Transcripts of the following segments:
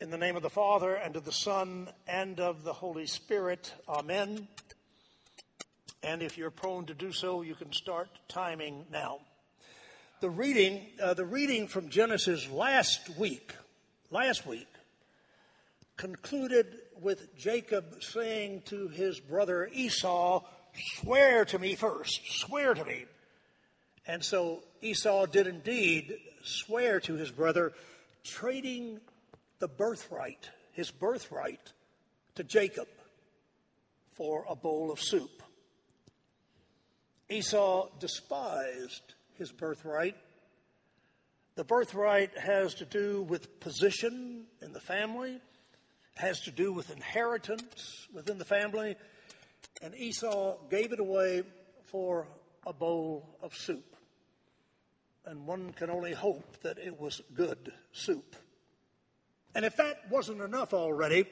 In the name of the Father, and of the Son, and of the Holy Spirit. Amen. And if you're prone to do so, you can start timing now. The reading, uh, the reading from Genesis last week, last week, concluded with Jacob saying to his brother Esau, Swear to me first, swear to me. And so Esau did indeed swear to his brother, trading the birthright, his birthright, to Jacob for a bowl of soup. Esau despised his birthright. The birthright has to do with position in the family, has to do with inheritance within the family, and Esau gave it away for a bowl of soup. And one can only hope that it was good soup. And if that wasn't enough already,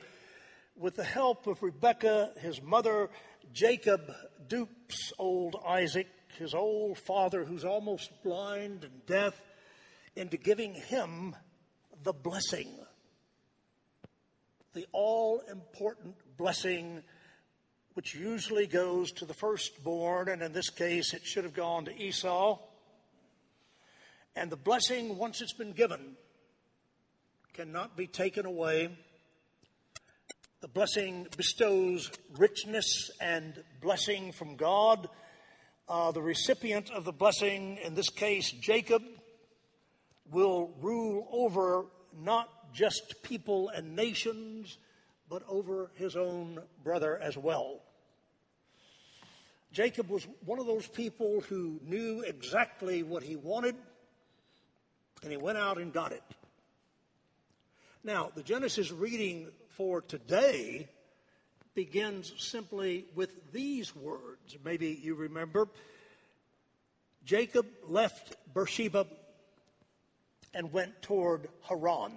with the help of Rebekah, his mother, Jacob dupes old Isaac, his old father who's almost blind and deaf, into giving him the blessing. The all important blessing, which usually goes to the firstborn, and in this case it should have gone to Esau. And the blessing, once it's been given, cannot be taken away. The blessing bestows richness and blessing from God. Uh, the recipient of the blessing, in this case, Jacob, will rule over not just people and nations, but over his own brother as well. Jacob was one of those people who knew exactly what he wanted, and he went out and got it. Now, the Genesis reading for today begins simply with these words. Maybe you remember Jacob left Beersheba and went toward Haran.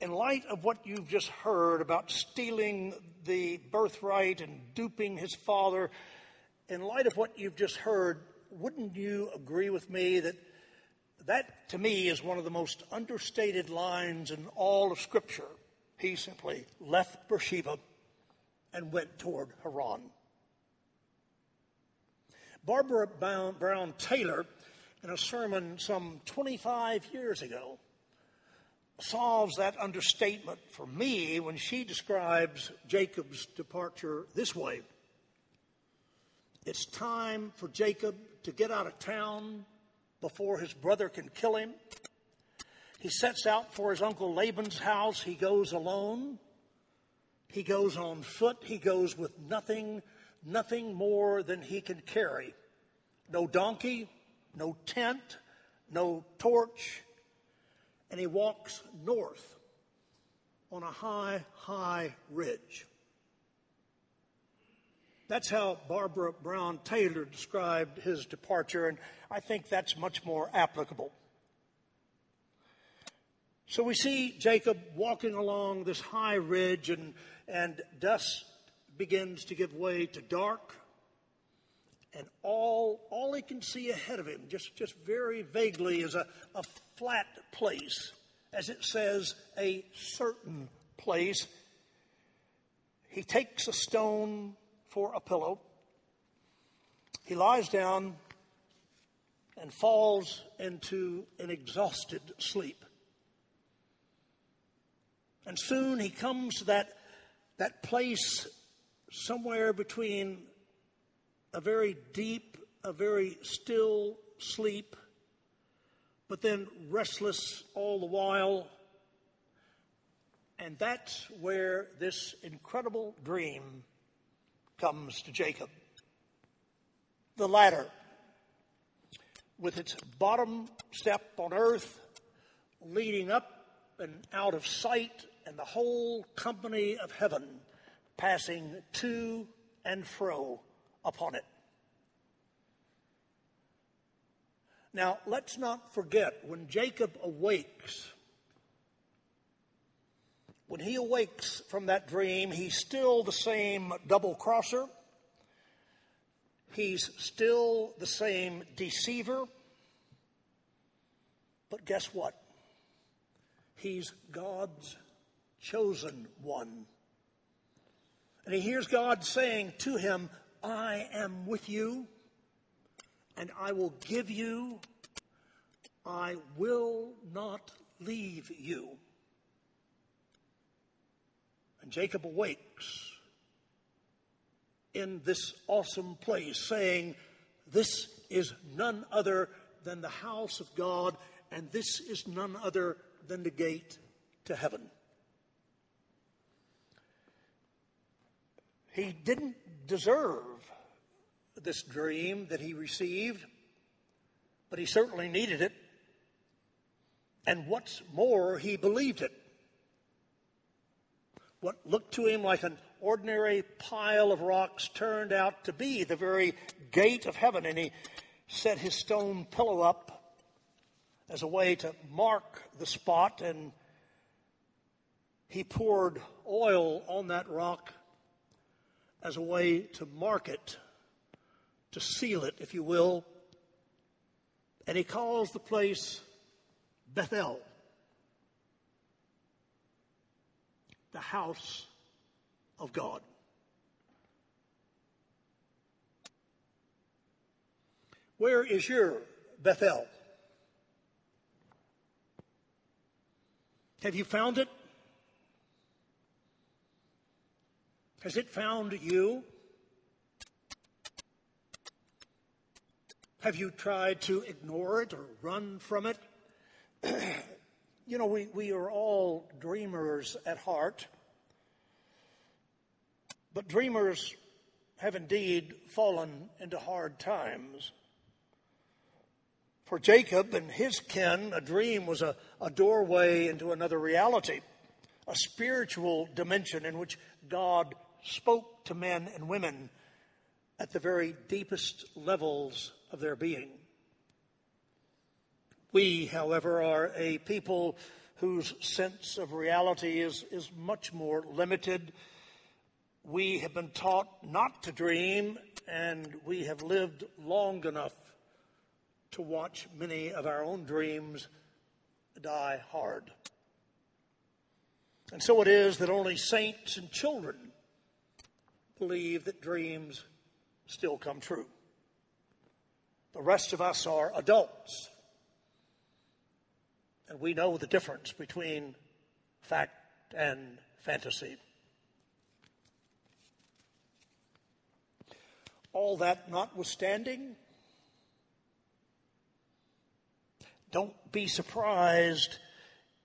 In light of what you've just heard about stealing the birthright and duping his father, in light of what you've just heard, wouldn't you agree with me that that, to me, is one of the most understated lines in all of Scripture. He simply left Beersheba and went toward Haran. Barbara Brown Taylor, in a sermon some 25 years ago, solves that understatement for me when she describes Jacob's departure this way It's time for Jacob to get out of town before his brother can kill him. He sets out for his uncle Laban's house. He goes alone. He goes on foot. He goes with nothing, nothing more than he can carry. No donkey, no tent, no torch. And he walks north on a high, high ridge. That's how Barbara Brown Taylor described his departure, and I think that's much more applicable. So we see Jacob walking along this high ridge, and, and dusk begins to give way to dark. And all, all he can see ahead of him, just, just very vaguely, is a, a flat place. As it says, a certain place. He takes a stone for a pillow. He lies down and falls into an exhausted sleep. And soon he comes to that, that place somewhere between a very deep, a very still sleep, but then restless all the while. And that's where this incredible dream comes to Jacob. The ladder, with its bottom step on earth, leading up and out of sight, and the whole company of heaven passing to and fro upon it. Now, let's not forget when Jacob awakes when he awakes from that dream, he's still the same double crosser. He's still the same deceiver. But guess what? He's God's chosen one. And he hears God saying to him, I am with you, and I will give you, I will not leave you. And Jacob awakes in this awesome place, saying, This is none other than the house of God, and this is none other than the gate to heaven. He didn't deserve this dream that he received, but he certainly needed it. And what's more, he believed it. What looked to him like an ordinary pile of rocks turned out to be the very gate of heaven, and he set his stone pillow up as a way to mark the spot, and he poured oil on that rock as a way to mark it, to seal it, if you will. And he calls the place Bethel, the house of God. Where is your Bethel? Have you found it? Has it found you? Have you tried to ignore it or run from it? you know, we, we are all dreamers at heart. But dreamers have indeed fallen into hard times. For Jacob and his kin, a dream was a, a doorway into another reality, a spiritual dimension in which God spoke to men and women at the very deepest levels of their being. We, however, are a people whose sense of reality is, is much more limited. We have been taught not to dream, and we have lived long enough to watch many of our own dreams die hard. And so it is that only saints and children believe that dreams still come true. The rest of us are adults. And we know the difference between fact and fantasy. All that notwithstanding, don't be surprised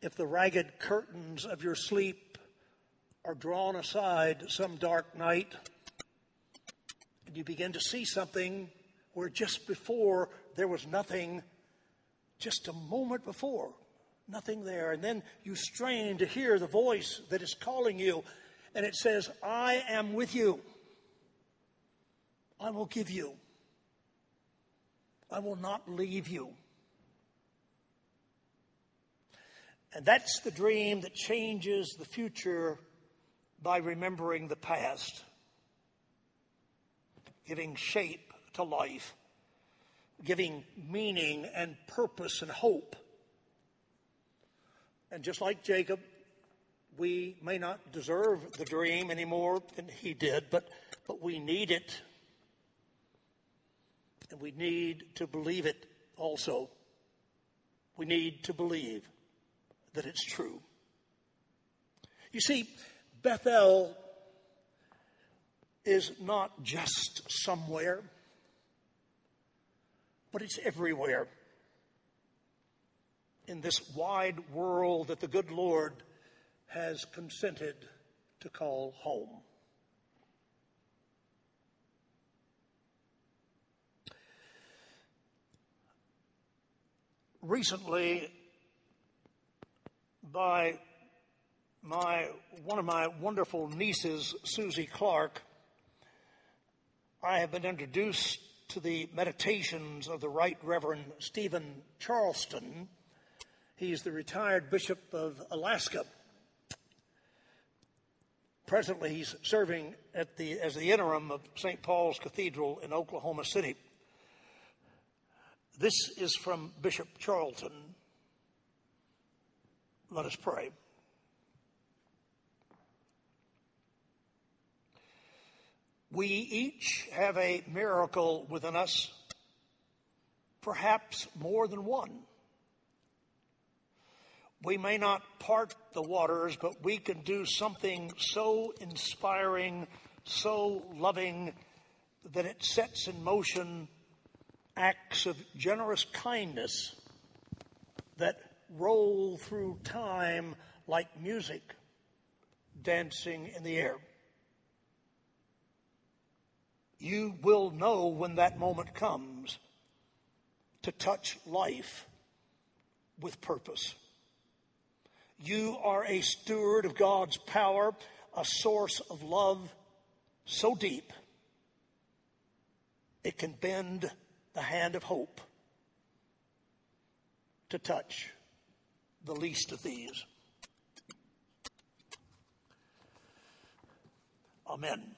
if the ragged curtains of your sleep are drawn aside some dark night and you begin to see something where just before there was nothing, just a moment before, nothing there. And then you strain to hear the voice that is calling you, and it says, I am with you. I will give you. I will not leave you. And that's the dream that changes the future by remembering the past, giving shape to life, giving meaning and purpose and hope. And just like Jacob, we may not deserve the dream any more than he did, but, but we need it. And we need to believe it also. We need to believe that it's true. You see, Bethel is not just somewhere, but it's everywhere in this wide world that the good Lord has consented to call home. Recently, by my one of my wonderful nieces, Susie Clark, I have been introduced to the meditations of the Right Reverend Steven Charleston. He's the retired Bishop of Alaska. Presently, he's serving the, as the interim of St. Paul's Cathedral in Oklahoma City. This is from Bishop Charleston Let us pray. We each have a miracle within us, perhaps more than one. We may not part the waters, but we can do something so inspiring, so loving, that it sets in motion acts of generous kindness that roll through time like music dancing in the air. You will know when that moment comes to touch life with purpose. You are a steward of God's power, a source of love so deep it can bend the hand of hope to touch the least of these. Amen.